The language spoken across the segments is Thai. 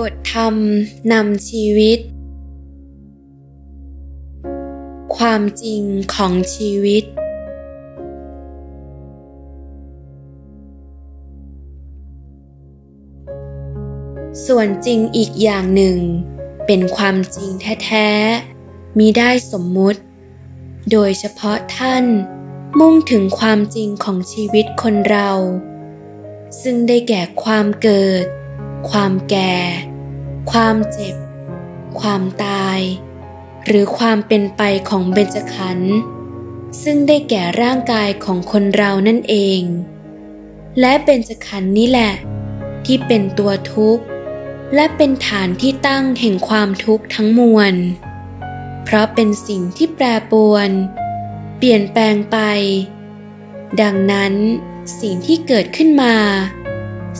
บทธรรมนำชีวิต ความจริงของชีวิต ส่วนจริงอีกอย่างหนึ่ง เป็นความจริงแท้ๆมิได้สมมุติ โดยเฉพาะท่านมุ่งถึงความจริงของชีวิตคนเรา ซึ่งได้แก่ความเกิด ความแก่ ความเจ็บ ความตาย หรือความเป็นไปของเบญจขันธ์ซึ่งได้แก่ร่างกายของคนเรานั่นเอง และเบญจขันธ์นี้แหละ ที่เป็นตัวทุกข์ และเป็นฐานที่ตั้งแห่งความทุกข์ทั้งมวล เพราะเป็นสิ่งที่แปรปรวน เปลี่ยนแปลงไป ดังนั้นสิ่งที่เกิดขึ้นมา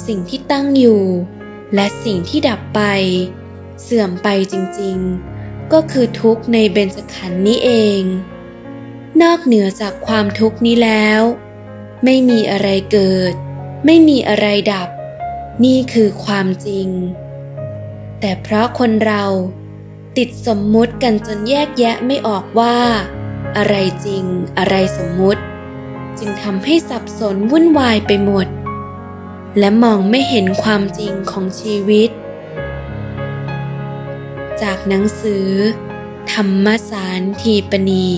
สิ่งที่ตั้งอยู่ และสิ่งที่ดับไป เสื่อมไปจริงๆ ก็คือทุกข์ในเบญจขันธ์นี้เอง นอกเหนือจากความทุกข์นี้แล้ว ไม่มีอะไรเกิด ไม่มีอะไรดับ นี่คือความจริง แต่เพราะคนเราติดสมมุติกันจนแยกแยะไม่ออกว่า อะไรจริงอะไรสมมุติ จึงทำให้สับสนวุ่นวายไปหมด และมองไม่เห็นความจริงของชีวิต จากหนังสือ ธรรมสารทีปณี